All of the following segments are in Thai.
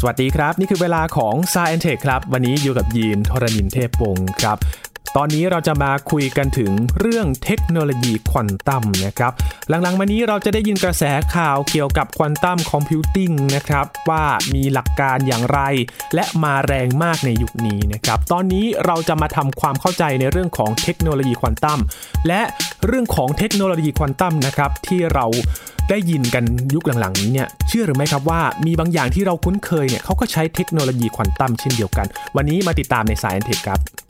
สวัสดีครับ นี่คือเวลาของ Sci and Tech ครับ วันนี้อยู่กับยีนทรณินเทพวงศ์ครับ ตอนนี้เราจะมาคุยกันถึงเรื่องเทคโนโลยีควอนตัมนะครับ หลังๆมานี้เราจะได้ยินกระแสข่าวเกี่ยวกับ quantum computing นะครับว่ามีหลักการอย่างไร และมาแรงมากในยุคนี้นะครับ ตอนนี้เราจะมาทำความเข้าใจในเรื่องของเทคโนโลยีควอนตัมและเรื่องของเทคโนโลยีควอนตัมนะครับที่เราได้ยินกันยุคหลังๆนี้เนี่ยเชื่อหรือไม่ครับว่ามีบางอย่างที่เราคุ้นเคยเนี่ยเขาก็ใช้เทคโนโลยีควอนตัมเช่นเดียวกัน วันนี้มาติดตามในสาย e อนเทคครับ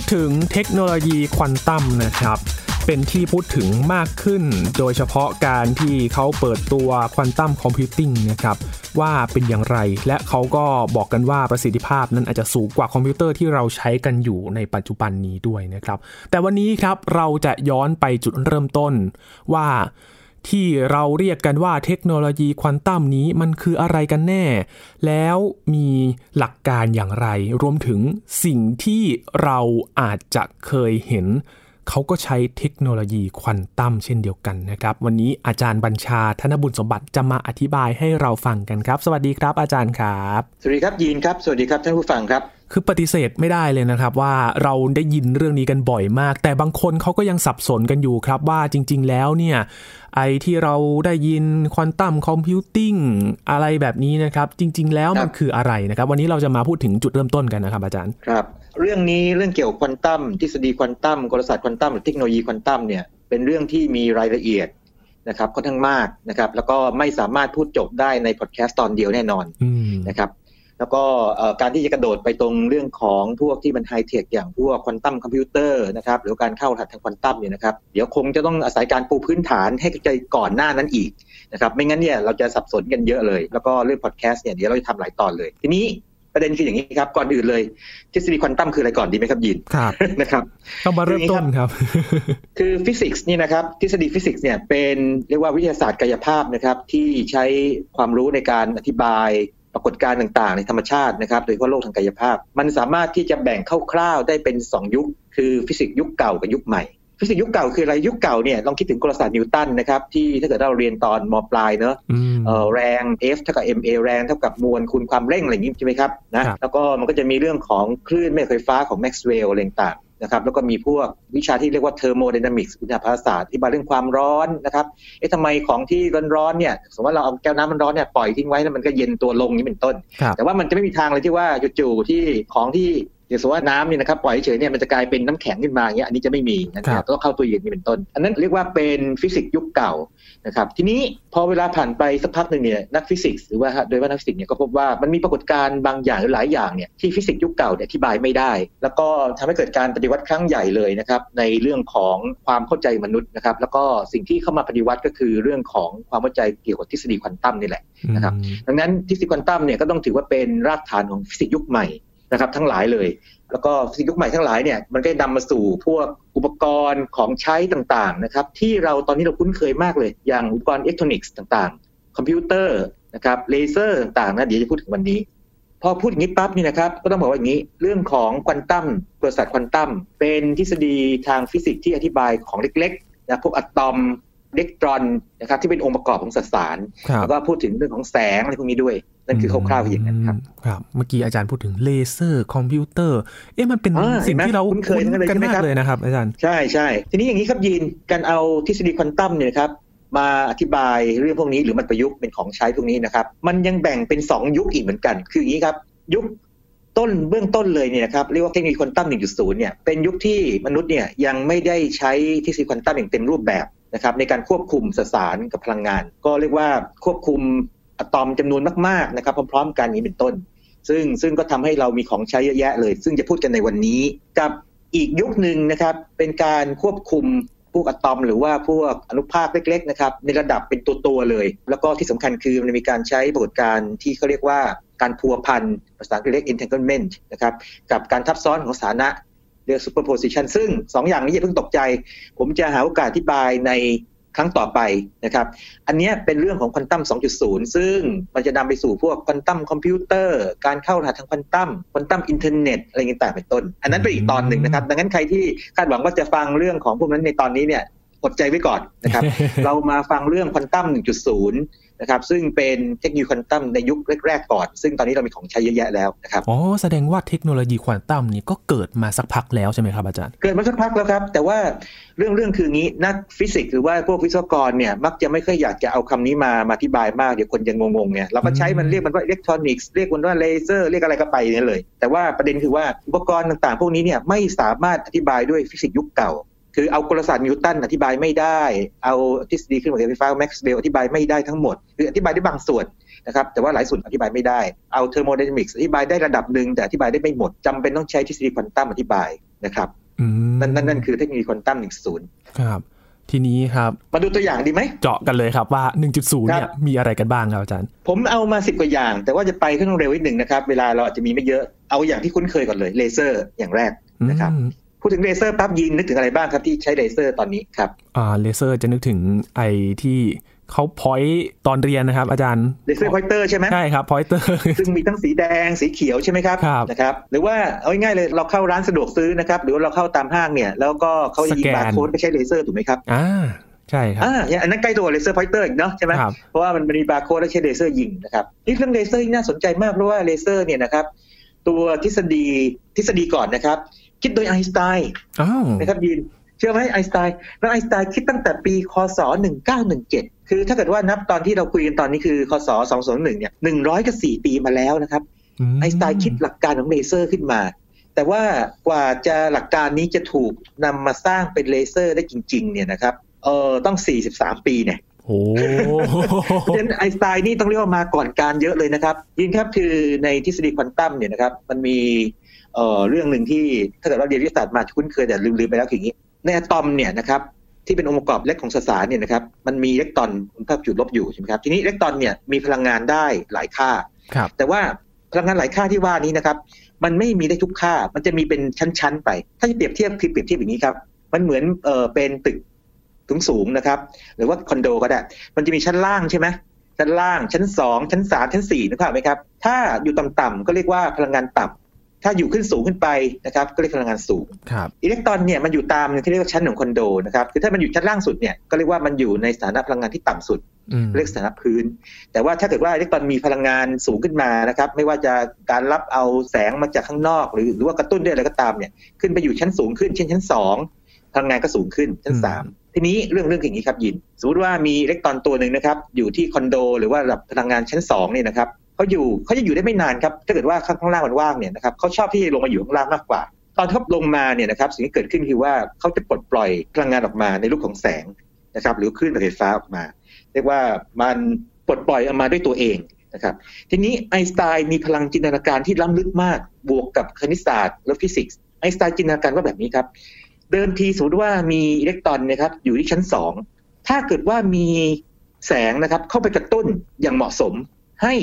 ดถึงเทคโนโลยีควอนตัมนะครับ เป็นที่พูดถึงมากขึ้น โดยเฉพาะการที่เขาเปิดตัว quantum computing นะครับว่าเป็นอย่างไร และเขาก็บอกกันว่าประสิทธิภาพนั้นอาจจะสูงกว่าคอมพิวเตอร์ที่เราใช้กันอยู่ในปัจจุบันนี้ด้วยนะครับ แต่วันนี้ครับเราจะย้อนไปจุดเริ่มต้นว่า ที่เราเรียกกันว่าเทคโนโลยีควอนตัมนี้มันคืออะไรกันแน่ แล้วมีหลักการอย่างไร รวมถึงสิ่งที่เราอาจจะเคยเห็น เขาก็ใช้เทคโนโลยีควอนตัมเช่นเดียวกันนะครับ วันนี้อาจารย์บัญชาธนบุญสมบัติจะมาอธิบายให้เราฟังกันครับ สวัสดีครับ อาจารย์ครับ สวัสดีครับยีนครับ สวัสดีครับท่านผู้ฟังครับคือปฏิเสธไม่ได้เลยนะครับว่าเราได้ยินเรื่องนี้กันบ่อยมาก แต่บางคนเขาก็ยังสับสนกันอยู่ครับว่าจริง ๆ แล้วเนี่ย ไอที่เราได้ยินควอนตัมคอมพิวติ้งอะไรแบบนี้นะครับ จริง ๆ แล้วมันคืออะไรนะครับ วันนี้เราจะมาพูดถึงจุดเริ่มต้นกันนะครับ อาจารย์ครับ เรื่องนี้เรื่องเกี่ยวกับควอนตัมทฤษฎีควอนตัมกลศาสตร์ควอนตัมหรือเทคโนโลยีควอนตัมเนี่ยเป็นเรื่องที่มีรายละเอียดนะครับค่อนข้างมากนะครับ แล้วก็ไม่สามารถพูดจบได้ในพอดแคสต์ตอนเดียวแน่นอนอืมนะครับ แล้วก็เอ่อการที่จะกระโดดไปตรงเรื่องของพวกที่มันไฮเทคอย่างพวกควอนตัมคอมพิวเตอร์นะครับหรือการเข้ารหัสทางควอนตัมเนี่ยนะครับเดี๋ยวคงจะต้องอาศัยการปูพื้นฐานให้เข้าใจก่อนหน้านั้นอีกนะครับไม่งั้นเนี่ยเราจะสับสนกันเยอะเลย แล้วก็เรื่องพอดแคสต์เนี่ยเดี๋ยวเราจะทำหลายตอนเลย ทีนี้ประเด็นคืออย่างนี้ครับก่อนอื่นเลยทฤษฎีควอนตัมคืออะไรก่อนดีไหมครับยินครับนะครับต้องมาเริ่มต้นครับ คือฟิสิกส์นี่นะครับทฤษฎีฟิสิกส์เนี่ยเป็นเรียกว่าวิทยาศาสตร์กายภาพนะครับที่ใช้ความรู้ในการอธิบาย ปรากฏการณ์ต่างๆ ในธรรมชาตินะครับ โดยเฉพาะโลกทางกายภาพ มันสามารถที่จะแบ่งคร่าวๆได้เป็น 2 ยุค คือฟิสิกส์ยุคเก่ากับยุคใหม่ฟิสิกส์ยุคเก่าคืออะไรยุคเก่าเนี่ยลองคิดถึงกลศาสตร์นิวตันนะครับที่ถ้าเกิดเราเรียนตอนมปลายเนอะอืมเอ่อแรง F เท่ากับ ma แรงเท่ากับมวลคูณความเร่งอะไรอย่างนี้ใช่ไหมครับนะครับแล้วก็มันก็จะมีเรื่องของคลื่นแม่เหล็กไฟฟ้าของแม็กซ์เวลล์อะไรต่างๆ นะครับแล้วก็มีพวกวิชาที่เรียกว่าเทอร์โมไดนามิกส์วิทยาภาษาสตร์ที่มาเรื่องความร้อนนะครับเอ๊ะทำไมของที่ร้อนๆเนี่ยสมมติว่าเราเอาแก้วน้ำมันร้อนเนี่ยปล่อยทิ้งไว้แล้วมันก็เย็นตัวลงนี้เป็นต้นครับแต่ว่ามันจะไม่มีทางเลยที่ว่าจู่ๆที่ของที่ อย่างสมมติว่าน้ำเนี่ยนะครับปล่อยเฉยๆเนี่ยมันจะกลายเป็นน้ำแข็งขึ้นมาอย่างเงี้ยอันนี้จะไม่มีนะคครัรับบต้องเข้าตู้เย็นนี่เป็นต้น อันนั้นเรียกว่าเป็นฟิสิกส์ยุคเก่านะครับทีนี้พอเวลาผ่านไปสักพักหนึ่งเนี่ยนักฟิสิกส์หรือว่าโดยว่านักฟิสิกส์เนี่ยก็พบว่ามันมีปรากฏการณ์บางอย่างหรือหลายอย่างเนี่ยที่ฟิสิกส์ยุคเก่าเนี่ยอธิบายไม่ได้ แล้วก็ทำให้เกิดการปฏิวัติครั้งใหญ่เลยนะครับในเรื่องของความเข้าใจมนุษย์นะครับแล้วก็สิ่งที่เข้ามาปฏิวัติก็คือเรื่องของความเข้าใจเกี่ยวกับทฤษฎีควอนตัมนี่แหละนะครับดังนั้นทฤษฎีควอนตัมเนี่ยก็ต้องถือว่าเป็นรากฐานของฟิสิกส์ยุคใหม่ นะครับทั้งหลายเลย แล้วก็ฟิสิกส์ยุคใหม่ทั้งหลายเนี่ยมันก็นำมาสู่พวกอุปกรณ์ของใช้ต่างๆนะครับที่เราตอนนี้เราคุ้นเคยมากเลย อย่างอุปกรณ์อิเล็กทรอนิกส์ต่างๆ คอมพิวเตอร์นะครับเลเซอร์ต่างๆนะเดี๋ยวจะพูดถึงวันนี้ พอพูดอย่างนี้ปั๊บนี่นะครับก็ต้องบอกว่าอย่างนี้เรื่องของควอนตัมกลศาสตร์ควอนตัมเป็นทฤษฎีทางฟิสิกส์ที่อธิบายของเล็กๆนะพวกอะตอม อิเล็กตรอนนะครับที่เป็นองค์ประกอบของสสารครับแล้วก็พูดถึงเรื่องของแสงอะไรพวกนี้ด้วย นั่นคือคร่าวๆอย่างนั้นครับครับเมื่อกี้อาจารย์พูดถึงเลเซอร์คอมพิวเตอร์ เอ๊ะมันเป็นอ่าสิ่งที่เราเห็นไหมคุ้นเคยทั้งนั้นเลยกันใช่ไหมมากครับเลยนะครับ อาจารย์ใช่ใช่ทีนี้อย่างนี้ครับยินการเอาทฤษฎีควอนตัมเนี่ยนะครับมาอธิบายเรื่องพวกนี้หรือมันประยุกต์เป็นของใช้พวกนี้นะครับ มันยังแบ่งเป็น 2 ยุคอีกเหมือนกัน คืออย่างนี้ครับ ยุคต้นเบื้องต้นเลยเนี่ยนะครับเรียกว่าเทคโนโลยีควอนตัม1.0เนี่ยเป็นยุคที่มนุษย์เนี่ยยังไม่ได้ใช้ทฤษฎีควอนตัมอย่างเต็มรูปแบบ นะครับในการควบคุมสสารกับพลังงาน ก็เรียกว่าควบคุมอะตอมจำนวนมากๆนะครับพร้อม ๆ กันนี้เป็นต้น ซึ่งซึ่งก็ทำให้เรามีของใช้เยอะแยะเลย ซึ่งจะพูดกันในวันนี้กับอีกยุคหนึ่งนะครับเป็นการควบคุมพวกอะตอมหรือว่าพวกอนุภาคเล็กๆนะครับในระดับเป็นตัวๆเลย แล้วก็ที่สำคัญคือมันมีการใช้ปรากฏการณ์ที่เขาเรียกว่าการพัวพันภาษาอังกฤษเรียก entanglement นะครับกับการทับซ้อนของสถานะ เรียก superposition ซึ่งสองอย่างนี้อย่าเพิ่งตกใจ ผมจะหาโอกาสอธิบายในครั้งต่อไปนะครับ อันนี้เป็นเรื่องของควอนตัม 2.0 ซึ่งมันจะนำไปสู่พวกควอนตัมคอมพิวเตอร์ การเข้ารหัสทางควอนตัม ควอนตัมอินเทอร์เน็ต อะไรต่างๆเป็นต้น อันนั้นเป็นอีกตอนหนึ่งนะครับ ดังนั้นใครที่คาดหวังว่าจะฟังเรื่องของพวกนั้นในตอนนี้เนี่ย อดใจไว้ก่อนนะครับ เรามาฟังเรื่องควอนตัม 1.0 นะครับซึ่งเป็นเทคโนโลยีควอนตัมในยุคแรกๆก่อน ซึ่งตอนนี้เรามีของใช้เยอะแยะแล้วนะครับอ๋อแสดงว่าเทคโนโลยีควอนตัมนี่ก็เกิดมาสักพักแล้วใช่ไหมครับอาจารย์ เกิดมาสักพักแล้วครับ แต่ว่าเรื่องเรื่องคืองี้นักฟิสิกส์หรือว่าพวกวิศวกรเนี่ยมักจะไม่ค่อยอยากจะเอาคำนี้มามาอธิบายมากเดี๋ยวคนจะงงๆเนี่ยเราก็ใช้มันเรียกมันว่าอิเล็กทรอนิกส์เรียกมันว่าเลเซอร์เรียกอะไรก็ไปเนี่ยเลย แต่ว่าประเด็นคือว่าอุปกรณ์ต่างๆ พวกนี้เนี่ยไม่สามารถอธิบายด้วยฟิสิกส์ยุคเก่า คือเอากลศาสตร์นิวตันอธิบายไม่ได้ เอาทฤษฎีคลื่นแม่เหล็กไฟฟ้าแม็กซ์เวลล์อธิบายไม่ได้ทั้งหมดคืออธิบายได้บางส่วนนะครับแต่ว่าหลายส่วนอธิบายไม่ได้เอาเทอร์โมไดนามิกส์อธิบายได้ระดับหนึ่งแต่อธิบายได้ไม่หมดจำเป็นต้องใช้ทฤษฎีควอนตัมอธิบายนะครับอืมนั่นนั่นนั่นคือเทคโนโลยีควอนตัม1.0ครับทีนี้ครับมาดูตัวอย่างดีไหมเจาะกันเลยครับว่า 1.0เนี่ยครับมีอะไรกันบ้างครับอาจารย์ ผมเอามาสิบกว่าอย่าง แต่ว่าจะไปขึ้นเร็วนิดหนึ่งนะครับ เวลาเราอาจจะมีไม่เยอะเอาอย่างที่คุ้นเคยก่อนเลยเลเซอร์อย่างแรกนะครับอืม พูดถึงเลเซอร์ปั๊บยินนึกถึงอะไรบ้างครับที่ใช้เลเซอร์ตอนนี้ครับอ่าเลเซอร์จะนึกถึงไอที่เขา point ตอนเรียนนะครับ อาจารย์ laser pointer ใช่ไหมใช่ครับ pointer ซึ่งมีทั้งสีแดงสีเขียวใช่ไหมครับครับนะครับ หรือว่าเอาง่ายๆเลยเราเข้าร้านสะดวกซื้อนะครับ หรือว่าเราเข้าตามห้างเนี่ย แล้วก็เขายิงสแกนบาร์โค้ดก็ใช้เลเซอร์ถูกไหมครับอ่าใช่ครับอ่าอย่างอันนั้นใกล้ตัว laser pointer อีกเนาะใช่ไหมครับเพราะว่ามันมีบาร์โค้ดแล้วใช้เลเซอร์ยิงนะครับนี่เรื่องเลเซอร์นี่น่าสนใจมากเพราะว่าเลเซอร์เนี่ยนะครับตัวทฤษฎีทฤษฎีก่อนนะครับ คิดโดยไอน์สไตน์อ้าวนะครับยินเชื่อไหมไอน์สไตน์แล้วไอน์สไตน์คิดตั้งแต่ปีคศ1917 คือถ้าเกิดว่านับตอนที่เราคุยกันตอนนี้คือคศ2021เนี่ย100กับ4ปีมาแล้วนะครับมไอน์สไตน์คิดหลักการของเลเซอร์ขึ้นมา แต่ว่ากว่าจะหลักการนี้จะถูกนำมาสร้างเป็นเลเซอร์ได้จริง ๆ เนี่ยนะครับเออต้อง 43 ปีเนี่ยโอ้เพราะฉะนั้นไอน์สไตน์นี่ต้องเรียกว่ามาก่อนการเยอะเลยนะครับ ยินครับคือในทฤษฎีควอนตัมเนี่ยนะครับ มันมี เอ่อเรื่องหนึ่งที่ถ้าเกิดเราเรียนวิทยาศาสตร์มาคุ้นเคยแต่ลืมๆไปแล้วคืออย่างนี้ในอะตอมเนี่ยนะครับที่เป็นองค์ประกอบเล็กของสสารเนี่ยนะครับมันมีอิเล็กตรอนคุณภาพจุดลบอยู่ใช่ไหมครับทีนี้อิเล็กตรอนเนี่ยมีพลังงานได้หลายค่าครับแต่ว่าพลังงานหลายค่าที่ว่านี้นะครับมันไม่มีได้ทุกค่า มันจะมีเป็นชั้นๆไป ถ้าจะเปรียบเทียบคือเปรียบเทียบอย่างนี้ครับ มันเหมือนเออเป็นตึกสูงสูงๆนะครับ หรือว่าคอนโดก็ได้ มันจะมีชั้นล่างใช่ไหมชั้นล่าง ชั้นสองชั้นสามชั้นสี่นึกภาพไหมครับ ถ้าอยู่ต่ำๆก็เรียกว่าพลังงานต่ำ ถ้าอยู่ขึ้นสูงขึ้นไปนะครับก็เรียกพลังงานสูงครับอิเล็กตรอนเนี่ยมันอยู่ตามที่เรียกว่าชั้นของคอนโดนะครับคือถ้ามันอยู่ชั้นล่างสุดเนี่ยก็เรียกว่ามันอยู่ในสถานะพลังงานที่ต่ำสุดอืมเรียกสถานะพื้น แต่ว่าถ้าเกิดว่าอิเล็กตรอนมีพลังงานสูงขึ้นมานะครับไม่ว่าจะการรับเอาแสงมาจากข้างนอก หรือหรือว่ากระตุ้นด้วยอะไรก็ตามเนี่ยขึ้นไปอยู่ชั้นสูงขึ้นเช่นชั้นสองพลังงานก็สูงขึ้นชั้นสามทีนี้เรื่องเรื่องอย่างนี้ครับยิน สมมติว่ามีอิเล็กตรอนตัวหนึ่งนะครับอยู่ที่คอนโด หรือว่าระดับพลังงานชั้นสองเนี่ยนะครับ เขาอยู่เขาจะอยู่ได้ไม่นานครับถ้าเกิดว่าข้างล่างมันว่างเนี่ยนะครับเขาชอบที่จะลงมาอยู่ข้างล่างมากกว่า ตอนที่เขาลงมาเนี่ยนะครับสิ่งที่เกิดขึ้นคือว่าเขาจะปลดปล่อยพลังงานออกมาในรูปของแสงนะครับหรือคลื่นไฟฟ้าออกมา เรียกว่ามันปลดปล่อยออกมาด้วยตัวเองนะครับทีนี้ไอน์สไตน์มีพลังจินตนาการที่ล้ำลึกมาก บวกกับคณิตศาสตร์และฟิสิกส์ไอน์สไตน์จินตนาการว่าแบบนี้ครับ เดิมทีสมมติว่ามีอิเล็กตรอนนะครับอยู่ที่ชั้นสองถ้าเกิดว่ามีแสงนะครับเข้าไปกระตุ้นอย่างเหมาะสมให้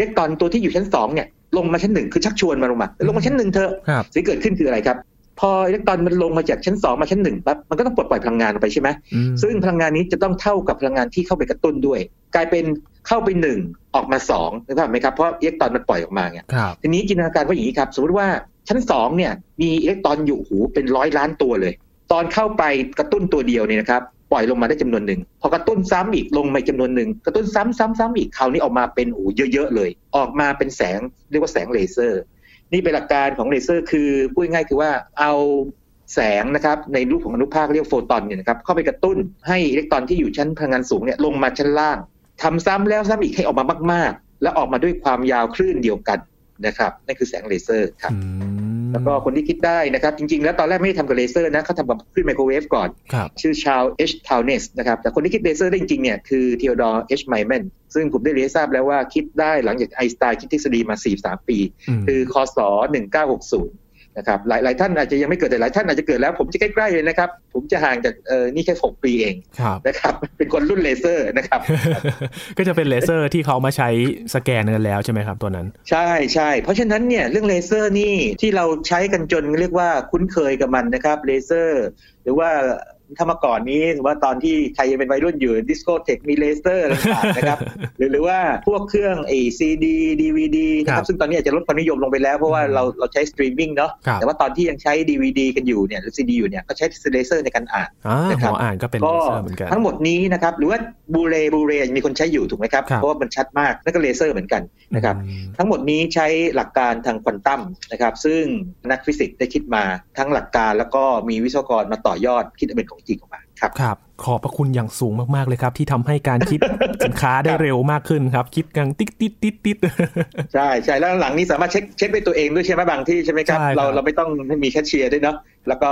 อิเล็กตรอนตัวที่อยู่ชั้นสองเนี่ยลงมาชั้นหนึ่งคือชักชวนมาลงมา ลงมาชั้นหนึ่งเถอะครับสิ่งที่เกิดขึ้นคืออะไรครับ พออิเล็กตรอนมันลงมาจากชั้นสองมาชั้นหนึ่งปั๊บมันก็ต้องปลดปล่อยพลังงานออกไปใช่ไหมอืมซึ่งพลังงานนี้จะต้องเท่ากับพลังงานที่เข้าไปกระตุ้นด้วย กลายเป็นเข้าไปหนึ่งออกมาสองนึกภาพไหมครับเพราะอิเล็กตรอนมันปล่อยออกมาไงครับทีนี้จินตนาการว่าอย่างนี้ครับสมมติว่าชั้นสองเนี่ยมีอิเล็กตรอนอยู่หูเป็นร้อยล้านตัวเลย ตอนเข้าไปกระตุ้นตัวเดียวเนี่ยนะครับ ปล่อยลงมาได้จำนวนหนึ่งพอกระตุ้นซ้ำอีกลงมาอีกจำนวนหนึ่งกระตุ้นซ้ำซ้ำซ้ำอีกคราวนี้ออกมาเป็นโอ้เยอะๆเลย ออกมาเป็นแสงเรียกว่าแสงเลเซอร์ นี่เป็นหลักการของเลเซอร์ คือพูดง่ายๆคือว่าเอาแสงนะครับในรูปของอนุภาคเรียกโฟตอนเนี่ยนะครับเข้าไปกระตุ้นให้อิเล็กตรอนที่อยู่ชั้นพลังงานสูงเนี่ยลงมาชั้นล่างทำซ้ำแล้วซ้ำอีกให้ออกมามาก ๆ และออกมาด้วยความยาวคลื่นเดียวกันนะครับนั่นคือแสงเลเซอร์ครับ แล้วก็คนที่คิดได้นะครับ จริงๆ แล้วตอนแรกไม่ได้ทำกับเลเซอร์นะเขาทำกับคลื่นไมโครเวฟก่อนครับชื่อชาร์ลส์เอชทาวน์สนะครับ แต่คนที่คิดเลเซอร์ได้จริงๆเนี่ยคือเทโอดอร์เอชไมแมนซึ่งผมได้เรียนทราบแล้วว่าคิดได้หลังจากไอน์สไตน์คิดทฤษฎีมา 43 ปีมคือคศ1960 นะครับหลายหลายท่านอาจจะยังไม่เกิดแต่หลายท่านอาจจะเกิดแล้ว ผมจะใกล้ๆเลยนะครับ ผมจะห่างจากเออนี่แค่ 6 ปีเองครับนะครับ เป็นคนรุ่นเลเซอร์นะครับ ก็จะเป็นเลเซอร์ที่เขามาใช้สแกนกันแล้วใช่ไหมครับตัวนั้น ใช่ใช่เพราะฉะนั้นเนี่ยเรื่องเลเซอร์นี่ที่เราใช้กันจนเรียกว่าคุ้นเคยกับมันนะครับเลเซอร์ หรือว่า ถ้ามาก่อนนี้ว่าตอนที่ใครยังเป็นวัยรุ่นอยู่ดิสโกเทคมีเลเซอร์อะไรต่างๆนะครับหรือหรือว่าพวกเครื่องไอซีดีดีวีดีนะครับซึ่งตอนนี้อาจจะลดความนิยมลงไปแล้ว เพราะว่าเราเราใช้สตรีมมิ่งเนาะแต่ว่าตอนที่ยังใช้ดีวีดีกันอยู่เนี่ยหรือซีดีอยู่เนี่ยก็ใช้เลเซอร์ในการอ่านนะครับอ่านก็เป็นเลเซอร์เหมือนกันทั้งหมดนี้นะครับหรือว่า Blu-ray Blu-ray มีคนใช้อยู่ถูกไหมครับเพราะว่ามันชัดมากนั่นก็เลเซอร์เหมือนกันนะครับทั้งหมดนี้ใช้หลักการทางควอนตัมนะครับซึ่งนักฟิสิกส์ได้คิดมาทั้งหลักการแล้วก็มีวิศวกรมาต่อยอดคิดเป็นของจริงออกมาครับครับ ขอบพระคุณอย่างสูงมาก ๆ เลยครับ ที่ทำให้การคิดสินค้าได้เร็วมากขึ้นครับ คิดกังติ๊กติ๊ดติ๊ดติ๊ดใช่ใช่แล้วหลังนี้สามารถเช็คเช็คด้วยตัวเองด้วยใช่ไหมบางที่ใช่ไหมครับเราเราไม่ต้องมีแคชเชียร์ด้วยเนาะแล้วก็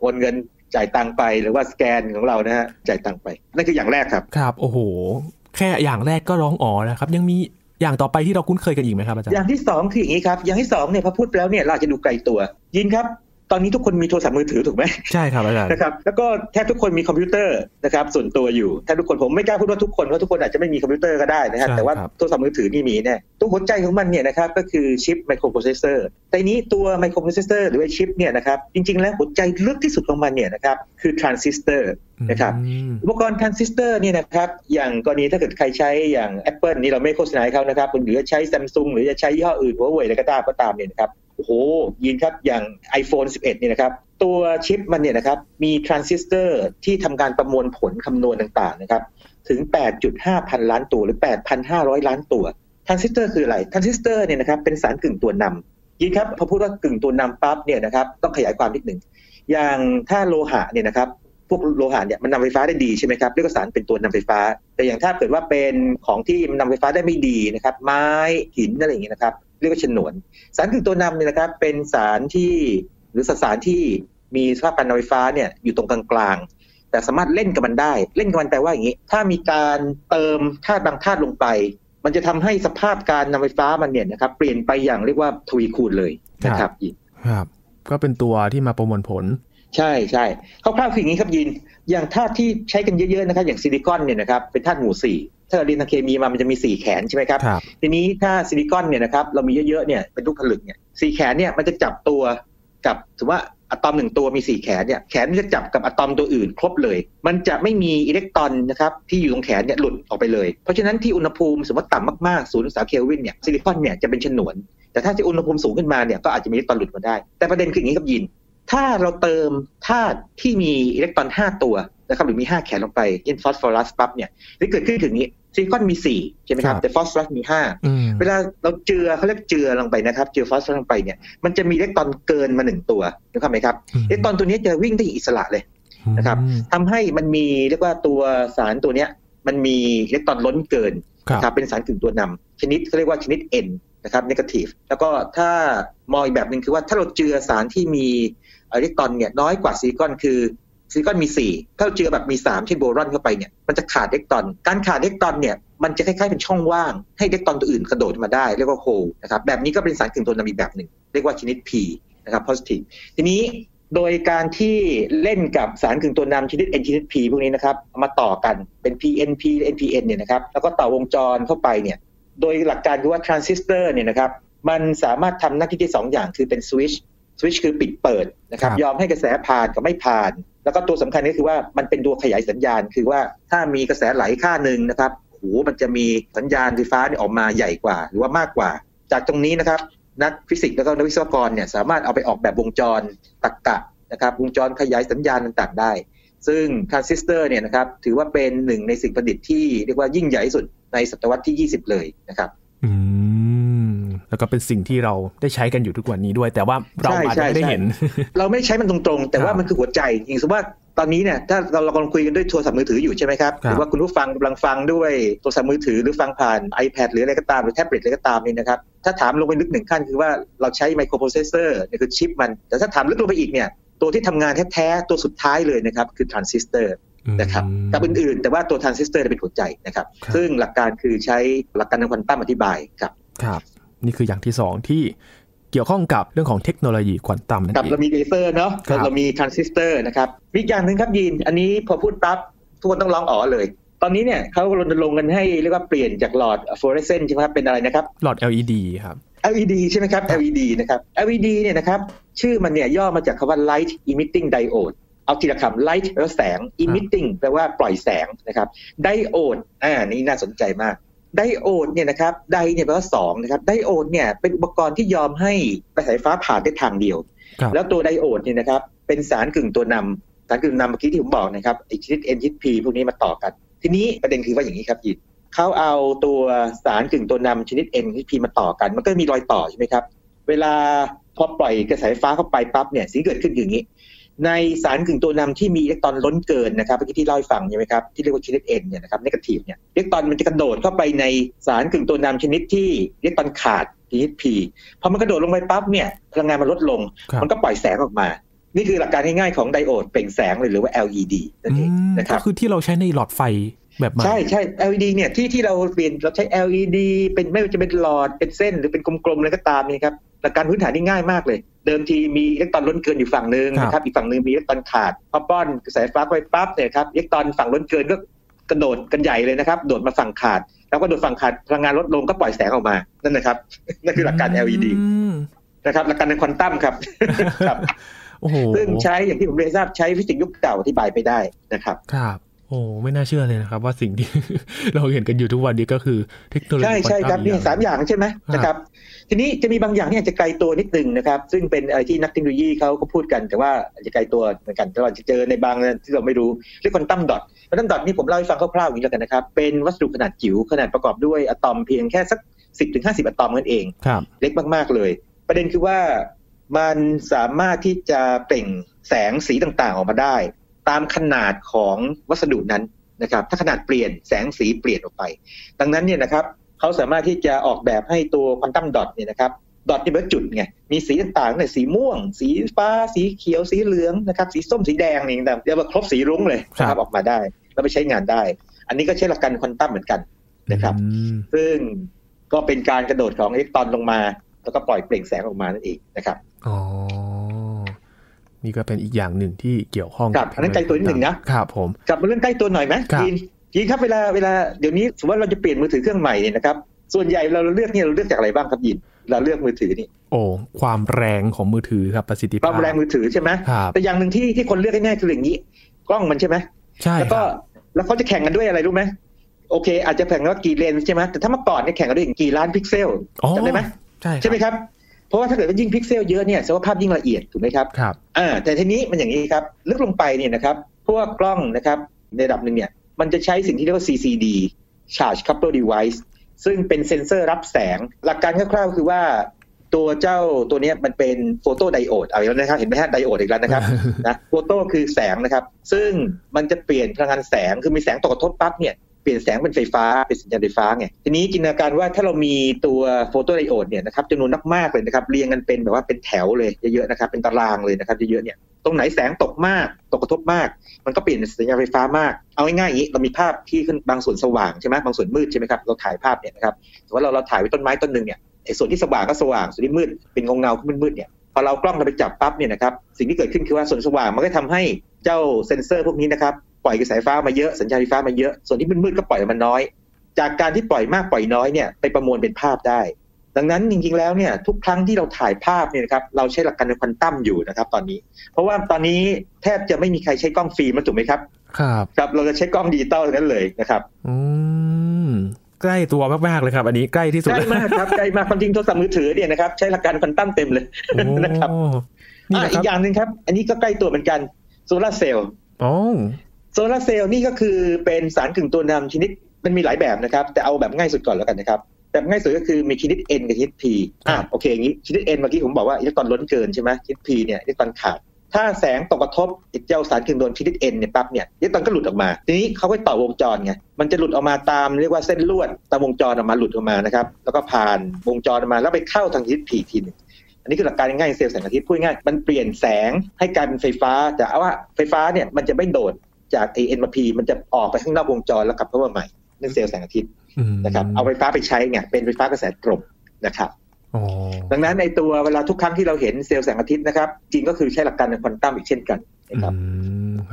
โอนเงินจ่ายตังไปหรือว่าสแกนของเรานะฮะจ่ายตังไปนั่นคืออย่างแรกครับครับโอ้โห แค่อย่างแรกก็ร้องอ๋อนะครับ ยังมีอย่างต่อไปที่เราคุ้นเคยกันอีกไหมครับอาจารย์อย่างที่สองคืออย่างนี้ครับอย่างที่สองเนี่ยพอพูดแล้วเนี่ยเราจะดูไกลตัว ยินครับ ตอนนี้ทุกคนมีโทรศัพท์มือถือถูกไหมใช่ครับอาจารย์นะครับแล้วก็แทบทุกคนมีคอมพิวเตอร์นะครับส่วนตัวอยู่แทบทุกคนผมไม่กล้าพูดว่าทุกคนเพราะทุกคนอาจจะไม่มีคอมพิวเตอร์ก็ได้นะครับแต่ว่าโทรศัพท์มือถือนี่มีแน่ตัวหัวใจของมันเนี่ยนะครับก็คือชิปไมโครโปรเซสเซอร์แต่นี้ตัวไมโครโปรเซสเซอร์หรือว่าชิปเนี่ยนะครับจริงๆ แล้วหัวใจลึกที่สุดของมันเนี่ยนะครับคือทรานซิสเตอร์นะครับอุปกรณ์ทรานซิสเตอร์เนี่ยนะครับอย่างกรณีถ้าเกิดใครใช้อย่าง Apple นี่เราไม่โฆษณาเขานะครับหรือจะใช้ซัมซุงหรือจะใช้ยี่ห้ออื่นหัวเว่ยอะไรก็ตามก็ตามเนี่ยนะครับ โอ้โหยินครับอย่าง iPhone 11 เนี่ยนะครับ ตัวชิปมันเนี่ยนะครับมีทรานซิสเตอร์ที่ทำการประมวลผลคำนวณต่างๆนะครับถึง 8.5 พันล้านตัวหรือ 8,500 ล้านตัวทรานซิสเตอร์คืออะไรทรานซิสเตอร์เนี่ยนะครับเป็นสารกึ่งตัวนำยินครับพอพูดว่ากึ่งตัวนำปั๊บเนี่ยนะครับต้องขยายความนิดหนึ่งอย่างถ้าโลหะเนี่ยนะครับพวกโลหะเนี่ยมันนำไฟฟ้าได้ดีใช่ไหมครับเรียกว่าสารเป็นตัวนำไฟฟ้า แต่อย่างถ้าเกิดว่าเป็นของที่มันนำไฟฟ้าได้ไม่ดีนะครับ ไม้หินอะไรอย่างเงี้ยนะครับ เรียกว่าฉนวน สารกึ่งตัวนำเนี่ยนะครับเป็นสารที่หรือสสารที่มีสภาพการนำไฟฟ้าเนี่ยอยู่ตรงกลางๆ แต่สามารถเล่นกับมันได้ เล่นกับมันแปลว่าอย่างนี้ ถ้ามีการเติมธาตุบางธาตุลงไป มันจะทำให้สภาพการนำไฟฟ้ามันเนี่ยนะครับเปลี่ยนไปอย่างเรียกว่าทวีคูณเลยนะครับยินครับก็เป็นตัวที่มาประมวลผล ใช่ใช่คร่าวๆคืออย่างนี้ครับยิน อย่างธาตุที่ใช้กันเยอะๆนะครับอย่างซิลิคอนเนี่ยนะครับเป็นธาตุหมู่สี่ ถ้าเราเรียนทางเคมีมามันจะมีสี่แขนใช่ไหมครับ ทีนี้ถ้าซิลิคอนเนี่ยนะครับเรามีเยอะๆเนี่ยเป็นลูกผลึกเนี่ยสี่แขนเนี่ยมันจะจับตัวกับถือว่าอะตอมหนึ่งตัวมีสี่แขนเนี่ยแขนมันจะจับกับอะตอมตัวอื่นครบเลย มันจะไม่มีอิเล็กตรอนนะครับที่อยู่ตรงแขนเนี่ยหลุดออกไปเลย เพราะฉะนั้นที่อุณหภูมิสมมติต่ำมากๆศูนย์องศาเคลวินเนี่ยซิลิคอนเนี่ยจะเป็นฉนวน แต่ถ้าที่อุณหภูมิสูงขึ้นมาเนี่ยก็อาจจะมีอิเล็กตรอนหลุดมาได้ แต่ประเด็นคืออย่างนี้ครับยิน ถ้าเราเติมธาตุที่มีอิเล็กตรอน 5 ตัว นะครับหรือมี 5 แขนลงไปเช่นฟอสฟอรัสปั๊บเนี่ยที่เกิดขึ้นถึงนี้ซิลิคอนมี4ใช่ไหมครับแต่ฟอสฟอรัสมี 5 เวลาเราเจือเขาเรียกเจือลงไปนะครับเจือฟอสฟอรัสลงไปเนี่ยมันจะมีอิเล็กตรอนเกินมาหนึ่งตัวนะครับไหมครับอิเล็กตรอนตัวนี้จะวิ่งได้อิสระเลยนะครับทำให้มันมีเรียกว่าตัวสารตัวเนี้ยมันมีอิเล็กตรอนล้นเกินครับเป็นสารกึ่งตัวนำชนิดเขาเรียกว่าชนิด N นะครับ negative แล้วก็ถ้ามองอีกแบบหนึ่งคือว่าถ้าเราเจือสารที่มีอิเล็กตรอนเนี่ยน้อยกว่าซิลิคอนคือ ซิลิคอนมี 4 ถ้าเราเจือแบบมี 3 เช่นโบรอนเข้าไปเนี่ยมันจะขาดอิเล็กตรอน การขาดอิเล็กตรอนเนี่ยมันจะคล้ายๆเป็นช่องว่าง ให้อิเล็กตรอนตัวอื่นกระโดดมาได้เรียกว่าโฮนะครับแบบนี้ก็เป็นสารกึ่งตัวนำอีกแบบหนึ่ง เรียกว่าชนิด P นะครับ positive ทีนี้โดยการที่เล่นกับสารกึ่งตัวนำชนิด N ชนิด P พวกนี้นะครับมาต่อกันเป็น PNP NPN เนี่ยนะครับแล้วก็ต่อวงจรเข้าไปเนี่ยโดยหลักการคือว่าทรานซิสเตอร์เนี่ยนะครับมันสามารถทำหน้าที่ที่2อย่างคือเป็นสวิตช์สวิตช์คือปิดเปิดนะครับยอมให้กระแสผ่านกับไม่ผ่าน แล้วก็ตัวสำคัญก็คือว่ามันเป็นตัวขยายสัญญาณ คือว่าถ้ามีกระแสไหลค่าหนึ่งนะครับโหมันจะมีสัญญาณไฟฟ้าเนี่ยออกมาใหญ่กว่า หรือว่ามากกว่า จากตรงนี้นะครับ นักฟิสิกส์แล้วก็นักวิศวกรเนี่ยสามารถเอาไปออกแบบวงจรตรรกะนะครับวงจรขยายสัญญาณต่างๆได้ ซึ่งทรานซิสเตอร์เนี่ยนะครับถือว่าเป็นหนึ่งในสิ่งประดิษฐ์ที่เรียกว่ายิ่งใหญ่สุดในศตวรรษที่ 20 เลยนะครับ อืม แล้วก็เป็นสิ่งที่เราได้ใช้กันอยู่ทุกวันนี้ด้วย แต่ว่าเราอาจจะไม่ได้เห็น เราไม่ใช้มันตรงๆ แต่ว่ามันคือหัวใจอย่างสมมติว่าตอนนี้เนี่ยถ้าเราเรากำลังคุยกันด้วยโทรศัพท์มือถืออยู่ใช่ไหมครับหรือว่าคุณผู้ฟังกำลังฟังด้วยโทรศัพท์มือถือหรือฟังผ่าน iPad หรืออะไรก็ตามหรือแท็บเล็ตอะไรก็ตามนี่นะครับถ้าถามลงไปลึกหนึ่งขั้นคือว่าเราใช้ไมโครโปรเซสเซอร์นี่คือชิปมัน แต่ถ้าถามลึกลงไปอีกเนี่ยตัวที่ทำงานแท้ๆตัวสุดท้ายเลยนะครับคือทรานซิสเตอร์นะครับกับอื่นๆ แต่ว่าตัวทรานซิสเตอร์เป็นหัวใจนะครับ ซึ่งหลักการคือใช้หลักการทางควอนตัมอธิบายครับครับ นี่คืออย่างที่ 2 ที่เกี่ยวข้องกับเรื่องของเทคโนโลยีควอนตัมนั่นเองเรามีเลเซอร์เนาะเรามีทรานซิสเตอร์นะครับมีอย่างหนึ่งครับยีน อันนี้พอพูดปั๊บทุกคนต้องร้องอ๋อเลย ตอนนี้เนี่ยเขารณรงค์กันให้เรียกว่าเปลี่ยนจากหลอดฟลูออเรสเซนต์ใช่ไหมครับเป็นอะไรนะครับ หลอด LED ครับ LED ใช่ไหมครับ LED นะครับ LED เนี่ยนะครับชื่อมันเนี่ยย่อมาจากคำว่า light emitting diode เอาทีละคำ light แปลว่าแสง emitting แปลว่าปล่อยแสงนะครับ ไดโอดอ่านี่น่าสนใจมาก ไดโอดเนี่ยนะครับไดเนี่ยแปลว่าสองนะครับไดโอดเนี่ยเป็นอุปกรณ์ที่ยอมให้กระแสไฟฟ้าผ่านได้ทางเดียว แล้วตัวไดโอดเนี่ยนะครับเป็นสารกึ่งตัวนำสารกึ่งนำเมื่อกี้ที่ผมบอกนะครับไอชนิด N ชนิด P พวกนี้มาต่อกัน ทีนี้ประเด็นคือว่าอย่างนี้ครับยินเขาเอาตัวสารกึ่งตัวนำชนิด N ชนิด P มาต่อกัน มันก็มีรอยต่อใช่ไหมครับ เวลาพอปล่อยกระแสไฟฟ้าเข้าไปปั๊บเนี่ยสิ่งเกิดขึ้นอย่างนี้ ในสารกึ่งตัวนำที่มีอิเล็กตรอนล้นเกินนะครับเมื่อกี้ที่เล่าให้ฟังใช่ไหมครับที่เรียกว่าชนิด N เนี่ยนะครับนกาทีฟเนี่ยอิเล็กตรอนมันจะกระโดดเข้าไปในสารกึ่งตัวนำชนิดที่อิเล็กตรอนขาดชนิด P พอมันกระโดดลงไปปั๊บเนี่ยพลังงานมันลดลง มันก็ปล่อยแสงออกมา นี่คือหลักการง่ายๆของไดโอดเปล่งแสงหรือว่า LED นั่นเองนะครับก็คือที่เราใช้ในหลอดไฟ แบบใช่ใช่ LED เนี่ยที่ที่เราเปลี่ยนเราใช้ LED เป็นไม่ว่าจะเป็นหลอดเป็นเส้นหรือเป็นกลมๆอะไรก็ตามนี่ครับหลักการพื้นฐานนี่ง่ายมากเลย เดิมทีมีอิเล็กตรอนล้นเกินอยู่ฝั่งหนึ่งนะครับอีกฝั่งหนึ่งมีอิเล็กตรอนขาดพอป้อนกระแสไฟฟ้าไปปั๊บเนี่ยครับอิเล็กตรอนฝั่งล้นเกินก็กระโดดกันใหญ่เลยนะครับ โดดมาฝั่งขาด แล้วก็โดดฝั่งขาดพลังงานลดลงก็ปล่อยแสงออกมานั่นนะครับนั่นคือหลักการ LED นะครับหลักการในควอนตัมครับครับซึ่งใช้อย่างที่ผมเรียนทราบใช้ฟิสิกส์ยุคเก่าอธิบายไปได้นะครับ ครับ โอ้ไม่น่าเชื่อเลยนะครับ ว่าสิ่งที่เราเห็นกันอยู่ทุกวันนี้ก็คือเทคโนโลยีใช่ใช่ครับนี่สามอย่างใช่ไหมนะครับทีนี้จะมีบางอย่างที่อาจจะไกลตัวนิดนึงนะครับ ซึ่งเป็นอะไรที่นักเทคโนโลยีเขาก็พูดกันแต่ว่าอาจจะไกลตัวเหมือนกันแต่ว่าจะเจอในบางที่เราไม่รู้เรียกควอนตัมดอทควอนตัมดอทนี่ผมเล่าให้ฟังคร่าวๆอย่างนี้แล้วกันนะครับ เป็นวัสดุขนาดจิ๋วขนาดประกอบด้วยอะตอมเพียงแค่สักสิบถึงห้าสิบอะตอมนั่นเองเล็กมากๆเลย ประเด็นคือว่ามันสามารถที่จะเปล่งแสงสีต่างๆออกมาได้ ตามขนาดของวัสดุนั้นนะครับ ถ้าขนาดเปลี่ยนแสงสีเปลี่ยนออกไป ดังนั้นเนี่ยนะครับเขาสามารถที่จะออกแบบให้ตัวควอนตัมดอทเนี่ยนะครับดอทนี่เป็นจุดไงมีสีต่างๆเนี่ยสีม่วง สีฟ้า สีเขียวสีเหลืองนะครับ สีส้มสีแดงนี่ต่างเรียกว่าครบสีรุ้งเลยนะครับออกมาได้ แล้วไปใช้งานได้ อันนี้ก็ใช้หลักการควอนตัมเหมือนกันนะครับ ซึ่งก็เป็นการกระโดดของอิเล็กตรอนลงมา แล้วก็ปล่อยเปล่งแสงออกมานั่นเองนะครับอ๋อ นี่ก็เป็นอีกอย่างหนึ่งที่เกี่ยวข้องกับอันนั้นใกล้ตัวนิดหนึ่งนะครับผมกลับมาเรื่องใกล้ตัวหน่อยไหมจีนจีนครับเวลาเวลาเดี๋ยวนี้สมมติว่าเราจะเปลี่ยนมือถือเครื่องใหม่เนี่ยนะครับส่วนใหญ่เราเลือกเนี่ยเราเลือกจากอะไรบ้างครับยินเราเลือกมือถือนี่โอ้ความแรงของมือถือครับประสิทธิภาพความแรงมือถือใช่ไหมแต่อย่างหนึ่งที่ที่คนเลือกแน่ๆคืออย่างนี้ กล้องมันใช่ไหมใช่แล้วก็แล้วเขาจะแข่งกันด้วยอะไรรู้ไหมโอเค อาจจะแข่งกันว่ากี่เลนใช่ไหมแต่ถ้าเมื่อก่อนเนี่ยแข่งกันด้วยกี่ล้านพิกเซลจำได้ไหมใช่ใช่ไหมครับเพ ราะว่าถ้าเกิดว่ายิ่งพิกเซลเยอะเนี่ยแสดงว่าภาพยิ่งละเอียดถูกไหมครับครับอ่าแต่ทีนี้มันอย่างนี้ครับลึกลงไปเนี่ยนะครับพวกกล้องนะครับในระดับหนึ่งเนี่ยมันจะใช้สิ่งที่เรียกว่า CCD Charge Couple Device ซึ่งเป็นเซ็นเซอร์รับแสง หลักการคร่าวๆ คือว่าตัวเจ้าตัวนี้มันเป็นโฟโตไดโอดเอาแล้วนะครับ เห็นไหมฮะไดโอดอีกแล้วนะครับนะโฟโตคือแสงนะครับ ซึ่งมันจะเปลี่ยนพลังงานแสงคือมีแสงตกกระทบปั๊บเนี่ย เปลี่ยนแสงเป็นไฟฟ้าเป็นสัญญาณไฟฟ้าไงทีนี้จินตนาการว่าถ้าเรามีตัวโฟโตไดโอดเนี่ยนะครับจำนวนมากๆเลยนะครับเรียงกันเป็นแบบว่าเป็นแถวเลยเยอะๆนะครับเป็นตารางเลยนะครับเยอะๆเนี่ยตรงไหนแสงตกมากตกกระทบมาก มันก็เปลี่ยนสัญญาณไฟฟ้ามาก เอาง่ายๆอย่างนี้เรามีภาพที่ขึ้นบางส่วนสว่างใช่ไหมบางส่วนมืดใช่ไหมครับเราถ่ายภาพเนี่ยนะครับสมมติเราเราถ่ายไว้ต้นไม้ต้นหนึ่งเนี่ยไอ้ส่วนที่สว่างก็สว่างส่วนที่มืดเป็นเงาเงามืดๆเนี่ยพอเรากล้องเราไปจับปั๊บเนี่ยนะครับสิ่งที่เกิดขึ้นคือว่าส่วนสว่างมันก็ทำให้เจ้าเซ็นเซอร์พวกนี้นะครับ ปล่อยกระแสไฟฟ้ามาเยอะสัญญาณไฟฟ้ามาเยอะส่วนที่มืดๆก็ปล่อยมันน้อย จากการที่ปล่อยมากปล่อยน้อยเนี่ยไปประมวลเป็นภาพได้ ดังนั้นจริงๆแล้วเนี่ยทุกครั้งที่เราถ่ายภาพเนี่ยนะครับเราใช้หลักการในควอนตัมอยู่นะครับ ตอนนี้ เพราะว่าตอนนี้แทบจะไม่มีใครใช้กล้องฟิล์มถูกไหมครับ ครับครับเราจะใช้กล้องดิจิตอลนั้นเลยนะครับ อืมใกล้ตัวมากๆเลยครับ อันนี้ใกล้ที่สุดใกล้มากครับใกล้มากความจริงโทรศัพท์มือถือเนี่ยนะครับใช้หลักการควอนตัมเต็มเลยนะครับอีกอย่างหนึ่งครับ อันนี้ก็ใกล้ตัวเหมือนกันโซลาร์เซลล์ โซลาร์เซลล์นี่ก็คือเป็นสารกึ่งตัวนำชนิดมันมีหลายแบบนะครับ แต่เอาแบบง่ายสุดก่อนแล้วกันนะครับแบบง่ายสุดก็คือมีชนิด N กับชนิด P อ่าโอเคอย่างนี้ชนิด N เมื่อกี้ผมบอกว่าอิเล็กตรอนล้นเกินใช่ไหมชนิด P เนี่ยอิเล็กตรอนขาดถ้าแสงตกกระทบเจ้าสารกึ่งโดนชนิด N เนี่ยปั๊บเนี่ยอิเล็กตรอนก็หลุดออกมา ทีนี้เขาก็ต่อวงจรไงมันจะหลุดออกมาตามเรียกว่าเส้นลวดตามวงจรออกมาหลุดออกมานะครับแล้วก็ผ่านวงจรออกมาแล้วไปเข้าทางชนิด P ทีนึงอันนี้คือหลักการง่ายเซลล์แสงอาทิตย์พูดง่ายมันเปลี่ยนแสงให้กลายเป็นไฟฟ้าแต่เอาว่าไฟฟ้าเนี่ยมันจะไม่โดด จากไอเอ็นมาพีมันจะออกไปข้างนอกวงจรแล้วกลับเข้ามาใหม่นั่นเซลล์แสงอาทิตย์นะครับเอาไฟฟ้าไปใช้ไงเป็นไฟฟ้ากระแสตรงนะครับดังนั้นในตัวเวลาทุกครั้งที่เราเห็นเซลล์แสงอาทิตย์นะครับ จริงก็คือใช้หลักการในควอนตัมอีกเช่นกันนะครับ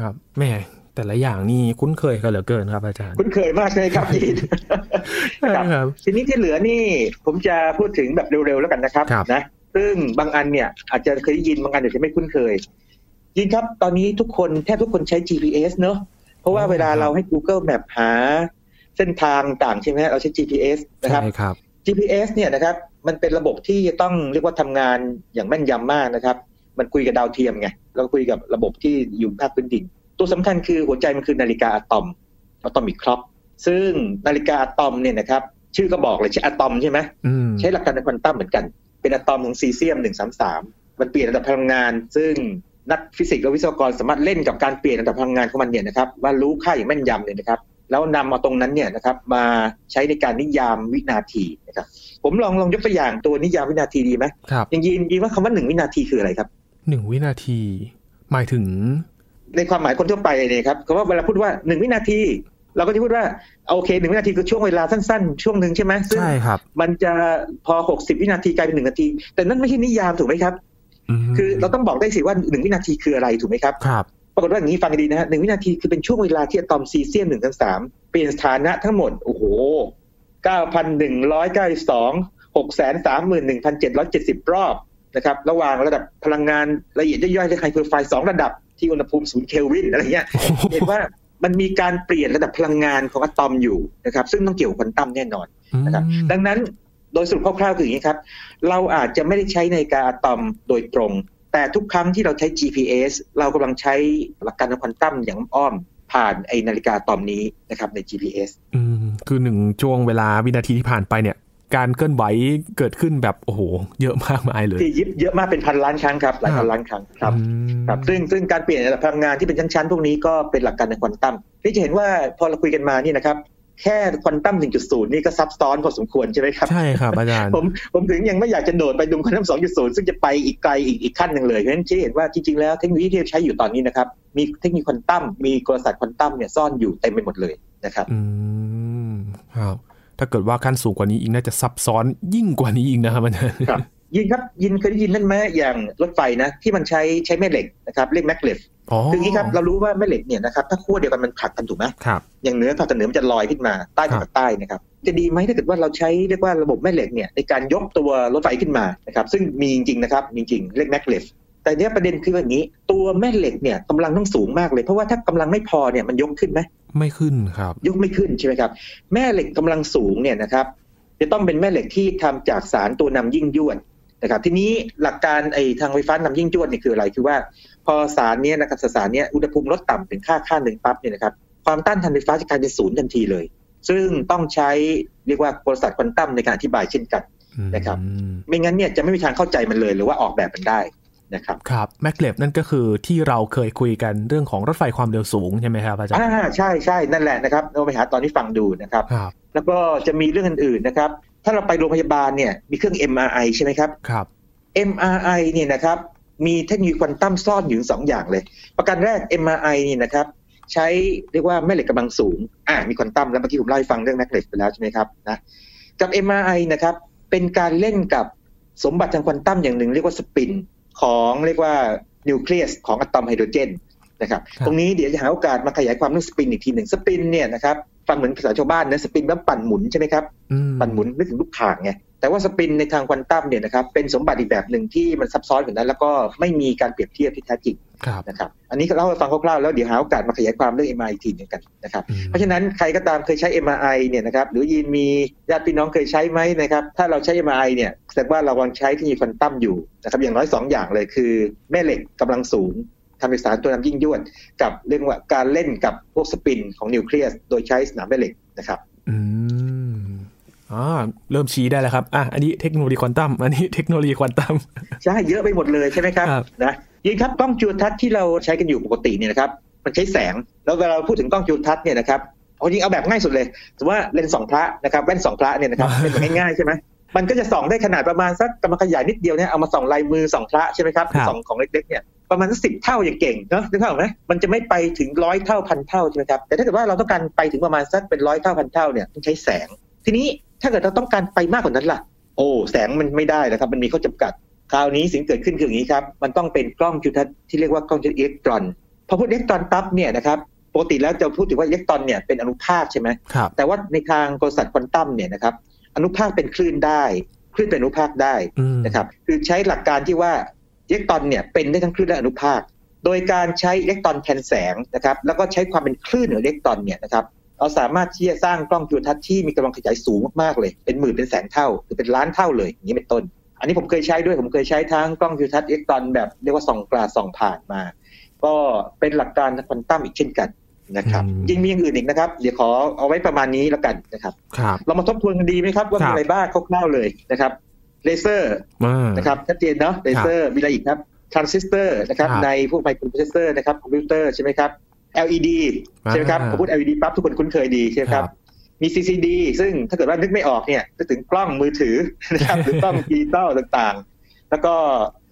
ครับแม่แต่ละอย่างนี่คุ้นเคยกันเหลือเกินครับอาจารย์ คุ้นเคยมากเลยครับยีนครับทีนี้ที่เหลือนี่ผมจะพูดถึงแบบเร็วๆแล้วกันนะครับนะซึ่งบางอันเนี่ยอาจจะเคยได้ยินบางอันอาจจะไม่คุ้นเคย ยินครับตอนนี้ทุกคนแทบทุกคนใช้ GPS เนอะเพราะว่าเวลาเราให้ Google Map หาเส้นทางต่างใช่ไหมเราใช้ GPS นะครับใช่ครับ GPS เนี่ยนะครับมันเป็นระบบที่จะต้องเรียกว่าทำงานอย่างแม่นยำมากนะครับ มันคุยกับดาวเทียมไงเราคุยกับระบบที่อยู่ภาคพื้นดิน ตัวสำคัญคือหัวใจมันคือนาฬิกาอะตอมอะตอมิกคล็อกซึ่งนาฬิกาอะตอมเนี่ยนะครับชื่อก็บอกเลยใช้อะตอมใช่ไหมอืมใช้หลักการทางควอนตัมเหมือนกัน เป็นอะตอมของซีเซียม133มันเปลี่ยนระดับพลังงาน ซึ่ง นักฟิสิกส์และวิศวกรสามารถเล่นกับการเปลี่ยนระดับพลังงานของมันเนี่ยนะครับว่ารู้ค่าอย่างแม่นยำเนี่ยนะครับ แล้วนำเอาตรงนั้นเนี่ยนะครับมาใช้ในการนิยามวินาทีนะครับผมลองลองยกตัวอย่างตัวนิยามวินาทีดีไหมครับยังยินยินว่าคำว่าหนึ่งวินาทีคืออะไรครับหนึ่งวินาที หมายถึง ในความหมายคนทั่วไปเนี่ยครับคำว่าเวลาพูดว่าหนึ่งวินาที เราก็จะพูดว่าโอเคหนึ่งวินาทีคือช่วงเวลาสั้นๆ ช่วงหนึ่งใช่ไหมซึ่งใช่ครับ มันจะพอ60วินาทีกลายเป็นหนึ่งนาที แต่นั่นไม่ใช่นิยามถูกไหมครับม คือเราต้องบอกได้สิว่าหนึ่งวินาทีคืออะไรถูกไหมครับครับปรากฏว่าอย่างนี้ฟังดีนะฮะหนึ่งวินาทีคือเป็นช่วงเวลาที่อะตอมซีเซียมหนึ่งถึงสามเปลี่ยนสถานะทั้งหมดโอ้โหเก้าพันหนึ่งร้อยเก้าสิบสองหกแสนสามหมื่นหนึ่งพันเจ็ดร้อยเจ็ดสิบรอบนะครับระหว่างระดับพลังงานละเอียดย่อยๆเรียกไฮเปอร์ไฟสองระดับที่อุณหภูมิศูนย์เคลวินอะไรเงี้ยเห็นว่ามันมีการเปลี่ยนระดับพลังงานของอะตอมอยู่นะครับซึ่งต้องเกี่ยวกับควอนตัมแน่นอนนะครับอืมดังนั้น โดยสรุปคร่าวๆคืออย่างนี้ครับ เราอาจจะไม่ได้ใช้นาฬิกาอะตอมโดยตรง แต่ทุกครั้งที่เราใช้ GPS เรากำลังใช้หลักการทางควอนตัมอย่างอ้อมผ่านไอนาฬิกาอะตอมนี้นะครับใน GPS อืมคือหนึ่งช่วงเวลาวินาทีที่ผ่านไปเนี่ย การเคลื่อนไหวเกิดขึ้นแบบโอ้โห เยอะมากมายเลยที่ยิบเยอะมากเป็นพันล้านครั้งครับหลายพันล้านครั้งครับอืมครับ ซึ่งซึ่งการเปลี่ยนระดับพลังงานที่เป็นชั้นๆ พวกนี้ก็เป็นหลักการทางควอนตัมนี่จะเห็นว่าพอเราคุยกันมานี่นะครับ แค่ควอนตัม 1.0 นี่ก็ซับซ้อนพอสมควรใช่ไหมครับ ใช่ครับอาจารย์ ผมผมถึงยังไม่อยากจะโดดไปดุมควอนตัม 2.0 ซึ่งจะไปอีกไกลอีกอีกขั้นหนึ่งเลยเพราะฉะนั้นที่เห็นว่าจริงๆแล้วเทคโนโลยีที่เราใช้อยู่ตอนนี้นะครับ มีเทคโนโลยีควอนตัม มีกลศาสตร์ควอนตัมเนี่ยซ่อนอยู่เต็มไปหมดเลยนะครับ อืมครับถ้าเกิดว่าขั้นสูงกว่านี้อีกน่าจะซับซ้อนยิ่งกว่านี้อีกนะครับอาจารย์ครับยินครับยินเคยได้ยินนั่นไหมอย่างรถไฟนะที่มันใช้ใช้แม่เหล็กนะครับเรียกแมกเลฟอ๋อ คืออย่างนี้ครับเรารู้ว่าแม่เหล็กเนี่ยนะครับถ้าขั้วเดียวกันมันผลักกันถูกไหมครับอย่างเหนือกับเหนือมันจะลอยขึ้นมาใต้กับใต้นะครับจะดีไหมถ้าเกิดว่าเราใช้เรียกว่าระบบแม่เหล็กเนี่ยในการยกตัวรถไฟขึ้นมานะครับซึ่งมีจริงๆนะครับจริงๆเรียกแมกเลฟแต่เนี้ยประเด็นคืออย่างนี้ ตัวแม่เหล็กเนี่ยกำลังต้องสูงมากเลย เพราะว่าถ้ากำลังไม่พอเนี่ยมันยกขึ้นไหมไม่ขึ้นครับ ยกไม่ขึ้นใช่ไหมครับ แม่เหล็กกำลังสูงเนี่ยนะครับจะต้องเป็นแม่เหล็กที่ทำจากสารตัวนำยิ่งยวดนะครับทีนี้หลักการไอ้ทางไฟฟ้านำยิ่งยวดเนี่ยคืออะไรคือว่า พอสารเนี้ยนะครับสารเนี้ยอุณหภูมิลดต่ำถึงค่าค่าหนึ่งปั๊บเนี่ยนะครับความต้านทานไฟฟ้าจะกลายเป็นศูนย์ทันทีเลย ซึ่งต้องใช้เรียกว่าบริษัทควอนตัมในการอธิบายเช่นกันนะครับอืมไม่งั้นเนี่ยจะไม่มีทางเข้าใจมันเลยหรือว่าออกแบบมันได้นะครับครับแมกเลฟนั่นก็คือที่เราเคยคุยกันเรื่องของรถไฟความเร็วสูงใช่ไหมครับอาจารย์อ่าใช่ใช่นั่นแหละนะครับเราไปหาตอนที่ฟังดูนะครับครับแล้วก็จะมีเรื่องอื่นๆนะครับ ถ้าเราไปโรงพยาบาลเนี่ยมีเครื่อง MRI ใช่ไหมครับครับ MRI เนี่ยนะครับ มีเทคโนโลยีควอนตัมซ่อนอยู่สองอย่างเลย ประการแรก MRI นี่นะครับ ใช้เรียกว่าแม่เหล็กกำลังสูง อ่ามีควอนตัมแล้วเมื่อกี้ผมเล่าให้ฟังเรื่อง maglev ไปแล้วใช่ไหมครับนะกับ MRI นะครับเป็นการเล่นกับสมบัติทางควอนตัมอย่างหนึ่ง เรียกว่าสปินของเรียกว่านิวเคลียสของอะตอมไฮโดรเจนนะครับครับตรงนี้เดี๋ยวจะหาโอกาสมาขยายความเรื่องสปินอีกทีหนึ่งสปินเนี่ยนะครับฟังเหมือนภาษาชาวบ้านนะสปินแล้วปั่นหมุนใช่ไหมครับอืมปั่นหมุนนึกถึงลูกข่างไง แต่ว่าสปินในทางควอนตัมเนี่ยนะครับเป็นสมบัติอีกแบบหนึ่งที่มันซับซ้อนกว่านั้น แล้วก็ไม่มีการเปรียบเทียบที่แท้จริงครับนะครับอันนี้เล่าให้ฟังคร่าวๆแล้วเดี๋ยวหาโอกาสมาขยายความเรื่อง MRI อีกทีหนึงกันนะครับอืมเพราะฉะนั้นใครก็ตามเคยใช้ MRI เนี่ยนะครับหรือยีนมีญาติพี่น้องเคยใช้ไหมนะครับถ้าเราใช้ MRI เนี่ยแสดงว่าเรากำลังใช้เทคโนโลยีควอนตัมอยู่นะครับอย่างน้อยสองอย่างเลยคือ แม่เหล็กกำลังสูงทำเป็นสารตัวนำยิ่งยวดกับเรื่องว่าการเล่นกับพวกสปินของนิวเคลียส โดยใช้สนามแม่เหล็กนะครับ อืมอ่าเริ่มชี้ได้แล้วครับอะอันนี้เทคโนโลยีควอนตัมอันนี้เทคโนโลยีควอนตัมใช่เยอะไปหมดเลยใช่ไหมครับครับนะยิงครับกล้องจุลทรรศน์ที่เราใช้กันอยู่ปกติเนี่ยนะครับมันใช้แสงแล้วเวลาเราพูดถึงกล้องจุลทรรศน์เนี่ยนะครับเอาจริงเอาแบบง่ายสุดเลยสมมติว่าเลนส์สองพระนะครับแว่นสองพระเนี่ยนะครับเป็นแบบง่ายๆใช่ไหมมันก็จะส่องได้ขนาดประมาณสักกำลังขยายนิดเดียวเนี่ยเอามาส่องลายมือสองพระใช่ไหมครับครับส่องของเล็กๆเนี่ยประมาณสักสิบเท่าอย่างเก่งเนาะนึกภาพออกไหมมันจะไม่ไปถึงร้อยเท่าพันเท่าใช่ไหมครับแต่ถ้าเกิดว่าเราต้องการไปถึงประมาณสักเป็นร้อยเท่าพันเท่าเนี่ยต้องใช้แสง ทีนี้ถ้าเกิดเราต้องการไปมากกว่านั้นล่ะ โอ้แสงมันไม่ได้นะครับ มันมีข้อจำกัด คราวนี้สิ่งเกิดขึ้นคืออย่างนี้ครับ มันต้องเป็นกล้องจุลทรรศน์ที่เรียกว่ากล้องจุลอิเล็กตรอนพอพูดอิเล็กตรอนปั๊บเนี่ยนะครับปกติแล้วจะพูดถึงว่าอิเล็กตรอนเนี่ยเป็นอนุภาคใช่ไหมครับแต่ว่าในทางกลศาสตร์ควอนตัมเนี่ยนะครับอนุภาคเป็นคลื่นได้คลื่นเป็นอนุภาคได้อืมนะครับคือใช้หลักการที่ว่าอิเล็กตรอนเนี่ยเป็นได้ทั้งคลื่นและอนุภาค โดยการใช้อิเล็กตรอนแทนแสงนะครับแล้วก็ใช้ความเป็นคลื่นของอิเล็กตรอนเนี่ยนะครับ เราสามารถที่จะสร้างกล้องจุลทรรศน์ที่มีกำลังขยายสูงมากๆเลย เป็นหมื่นเป็นแสนเท่าหรือเป็นล้านเท่าเลยอย่างนี้เป็นต้น อันนี้ผมเคยใช้ด้วยผมเคยใช้ทั้งกล้องจุลทรรศน์อิเล็กตรอนแบบเรียกว่าส่องกลาส่องผ่านมา ก็เป็นหลักการทางควอนตัมอีกเช่นกันนะครับยิ่งมีอย่างอื่นอีกนะครับ เดี๋ยวขอเอาไว้ประมาณนี้แล้วกันนะครับครับเรามาทบทวนกันดีไหมครับว่าครัมีบอะไรบ้างคร่าวๆเลยนะครับเลเซอร์อ่านะครับชัดเจนเนาะเลเซอร์มีอะไรอีกครับทรานซิสเตอร์นะครับครับในพวกไมโครโปรเซสเซอร์นะครับคอมพิวเตอร์ใช่ไหมครับ LED ใช่ไหมครับอ่าผมพูด LED ปั๊บทุกคนคุ้นเคยดีใช่ไหมครับครับ มี CCD ซึ่งถ้าเกิดว่านึกไม่ออกเนี่ยนึกถึงกล้องมือถือนะครับหรือกล้องดิจิตอลต่างๆ แล้วก็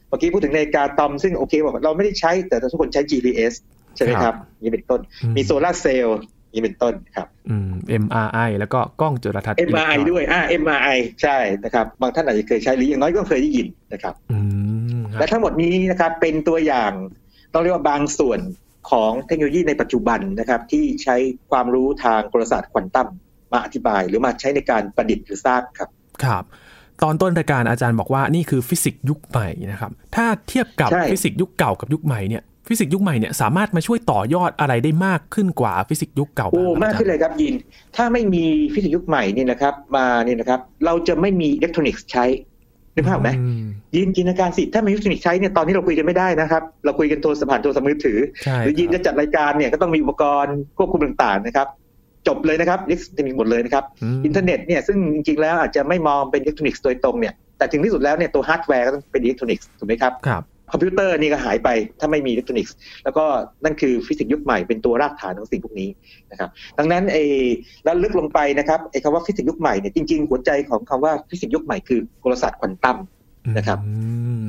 เมื่อกี้พูดถึงนาฬิกาอะตอมซึ่งโอเคบอกว่าเราไม่ได้ใช้แต่ทุกคนใช้ GPS ใช่ไหมครับนี่เป็นต้นอืมีโซลาร์เซลล์นี่เป็นต้นครับอืม MRI แล้วก็กล้องจุลทรรศน์ MRI ด้วยอ่า MRI ใช่นะครับ บางท่านอาจจะเคยใช้หรืออย่างน้อยก็เคยได้ยินนะครับ อืมครับและทั้งหมดนี้นะครับเป็นตัวอย่างต้องเรียกว่าบางส่วน ของเทคโนโลยีในปัจจุบันนะครับที่ใช้ความรู้ทางกลศาสตร์ควอนตัมมาอธิบาย หรือมาใช้ในการประดิษฐ์หรือสร้างครับครับ ตอนต้นรายการอาจารย์บอกว่านี่คือฟิสิกส์ยุคใหม่นะครับถ้าเทียบกับใช่ฟิสิกส์ยุคเก่ากับยุคใหม่เนี่ยฟิสิกส์ยุคใหม่เนี่ยสามารถมาช่วยต่อยอดอะไรได้มากขึ้นกว่าฟิสิกส์ยุคเก่าบ้างโอ้มากขึ้นเลยครับยิน ถ้าไม่มีฟิสิกส์ยุคใหม่นี่นะครับมานี่นะครับเราจะไม่มีอิเล็กทรอนิกส์ใช้ นึกภาพออกไหมอืมยินจินตนาการสิถ้าไม่มีอิเล็กทรอนิกส์ใช้เนี่ยตอนนี้เราคุยกันไม่ได้นะครับ เราคุยกันโทรศัพท์ผ่านโทรศัพท์มือถือใช่หรือยินครัจะบจัดรายการเนี่ยก็ต้องมีอุปกรณ์ควบคุมต่างๆนะครับ จบเลยนะครับอิเล็กทรอนิกส์หมดเลยนะครับมอินเทอร์เน็ตเนี่ยซึ่งจริงๆแล้วอาจจะไม่มองเป็นอิเล็กทรอนิกส์โดยตรงเนี่ยแต่ถึงที่สุดแล้วเนี่ยตัวฮาร์ดแวร์ก็ต้องเป็นอิเล็กทรอนิกส์ถูกไหมครับครับ คอมพิวเตอร์นี่ก็หายไปถ้าไม่มีอิเล็กทรอนิกส์ แล้วก็นั่นคือฟิสิกส์ยุคใหม่เป็นตัวรากฐานของสิ่งพวกนี้นะครับดังนั้นไอ้แล้วลึกลงไปนะครับไอ้คำว่าฟิสิกส์ยุคใหม่เนี่ยจริงๆหัวใจของคำว่าฟิสิกส์ยุคใหม่คือกลศาสตร์ควอนตัมนะครับอืม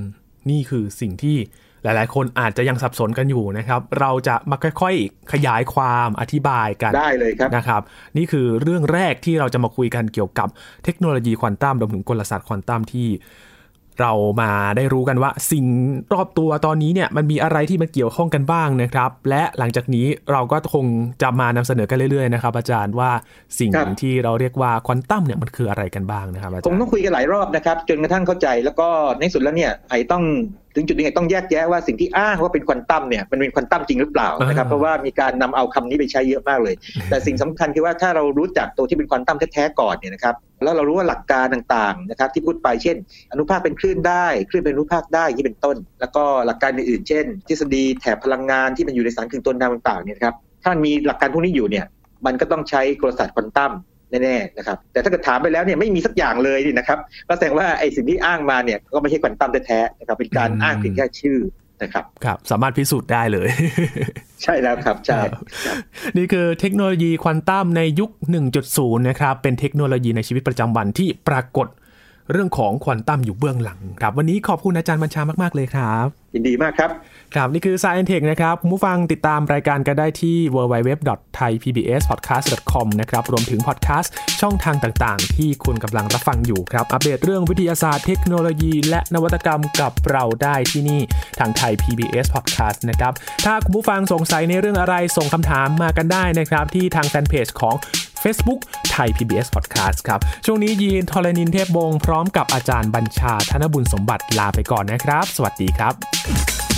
นี่คือสิ่งที่หลาย ๆ คนอาจจะยังสับสนกันอยู่นะครับ เราจะมาค่อย ๆ ขยายความอธิบายกันได้เลยครับนะครับ นี่คือเรื่องแรกที่เราจะมาคุยกันเกี่ยวกับเทคโนโลยีควอนตัมรวมถึงกลศาสตร์ควอนตัมที่ เรามาได้รู้กันว่าสิ่งรอบตัวตอนนี้เนี่ยมันมีอะไรที่มันเกี่ยวข้องกันบ้างนะครับ และหลังจากนี้เราก็คงจะมานำเสนอกันเรื่อยๆนะครับ อาจารย์ว่าสิ่งครับที่เราเรียกว่าควอนตัมเนี่ยมันคืออะไรกันบ้างนะครับอาคจารงย์ต้องคุยกันหลายรอบนะครับ จนกระทั่งเข้าใจแล้วก็ในสุดแล้วเนี่ยไอ้ต้องถึงจุดหนึงไอ้ต้องแยกแยะว่าสิ่งที่อ้างว่าเป็นควอนตัมเนี่ยมันเป็นควอนตัมจริงหรือเปล่านะครับอ่าเพราะว่ามีการนำเอาคำนี้ไปใช้เยอะมากเลย แต่สิ่งสำคัญคือว่าถ้าเรารู้จักตัวที่เป็นควอนตัมแท้ๆก่อนเนี่ยนะครับ แล้วเรารู้ว่าหลักการต่างๆนะครับ ที่พูดไปเช่น อนุภาคเป็นคลื่นได้คลื่นเป็นอนุภาคได้อย่างนี้เป็นต้น แล้วก็หลักการอื่นๆเช่น ทฤษฎีแถบพลังงานที่มันอยู่ในสารกึ่งตัวน้ำต่างๆเนี่ยนะครับถ้ามันมีหลักการพวกนี้อยู่เนี่ย มันก็ต้องใช้กลศาสตร์ควอนตัมแน่ๆนะครับแต่ถ้าเกิดถามไปแล้วเนี่ยไม่มีสักอย่างเลยนี่นะครับก็แสดงว่าไอ้สิ่งที่อ้างมาเนี่ยก็ไม่ใช่ควอนตัมแท้ๆนะครับเป็นการอ้างเพียงแค่ชื่อ นะครับครับ สามารถพิสูจน์ได้เลย ใช่แล้วครับ ใช่ครับนี่คือเทคโนโลยีควอนตัมในยุค 1.0 นะครับ เป็นเทคโนโลยีในชีวิตประจำวันที่ปรากฏ เรื่องของควอนตัมอยู่เบื้องหลังครับ วันนี้ขอบคุณอาจารย์บัญชามาก ๆ เลยครับยินดีมากครับ ครับ นี่คือ Science Tech นะครับคุณผู้ฟังติดตามรายการกันได้ที่ www.thaipbspodcast.com นะครับ รวมถึงพอดแคสต์ช่องทางต่างๆ ที่คุณกำลังรับฟังอยู่ครับ อัปเดตเรื่องวิทยาศาสตร์เทคโนโลยี และนวัตกรรมกับเราได้ที่นี่ทางไทย PBS Podcast นะครับ ถ้าคุณผู้ฟังสงสัยในเรื่องอะไรส่งคำถามมากันได้นะครับ ที่ทางแฟนเพจของ Facebook ไทย PBS Podcast ครับ ช่วงนี้ยีนทรณินเทพวงศ์พร้อมกับอาจารย์บัญชาธนบุญสมบัติลาไปก่อนนะครับ สวัสดีครับ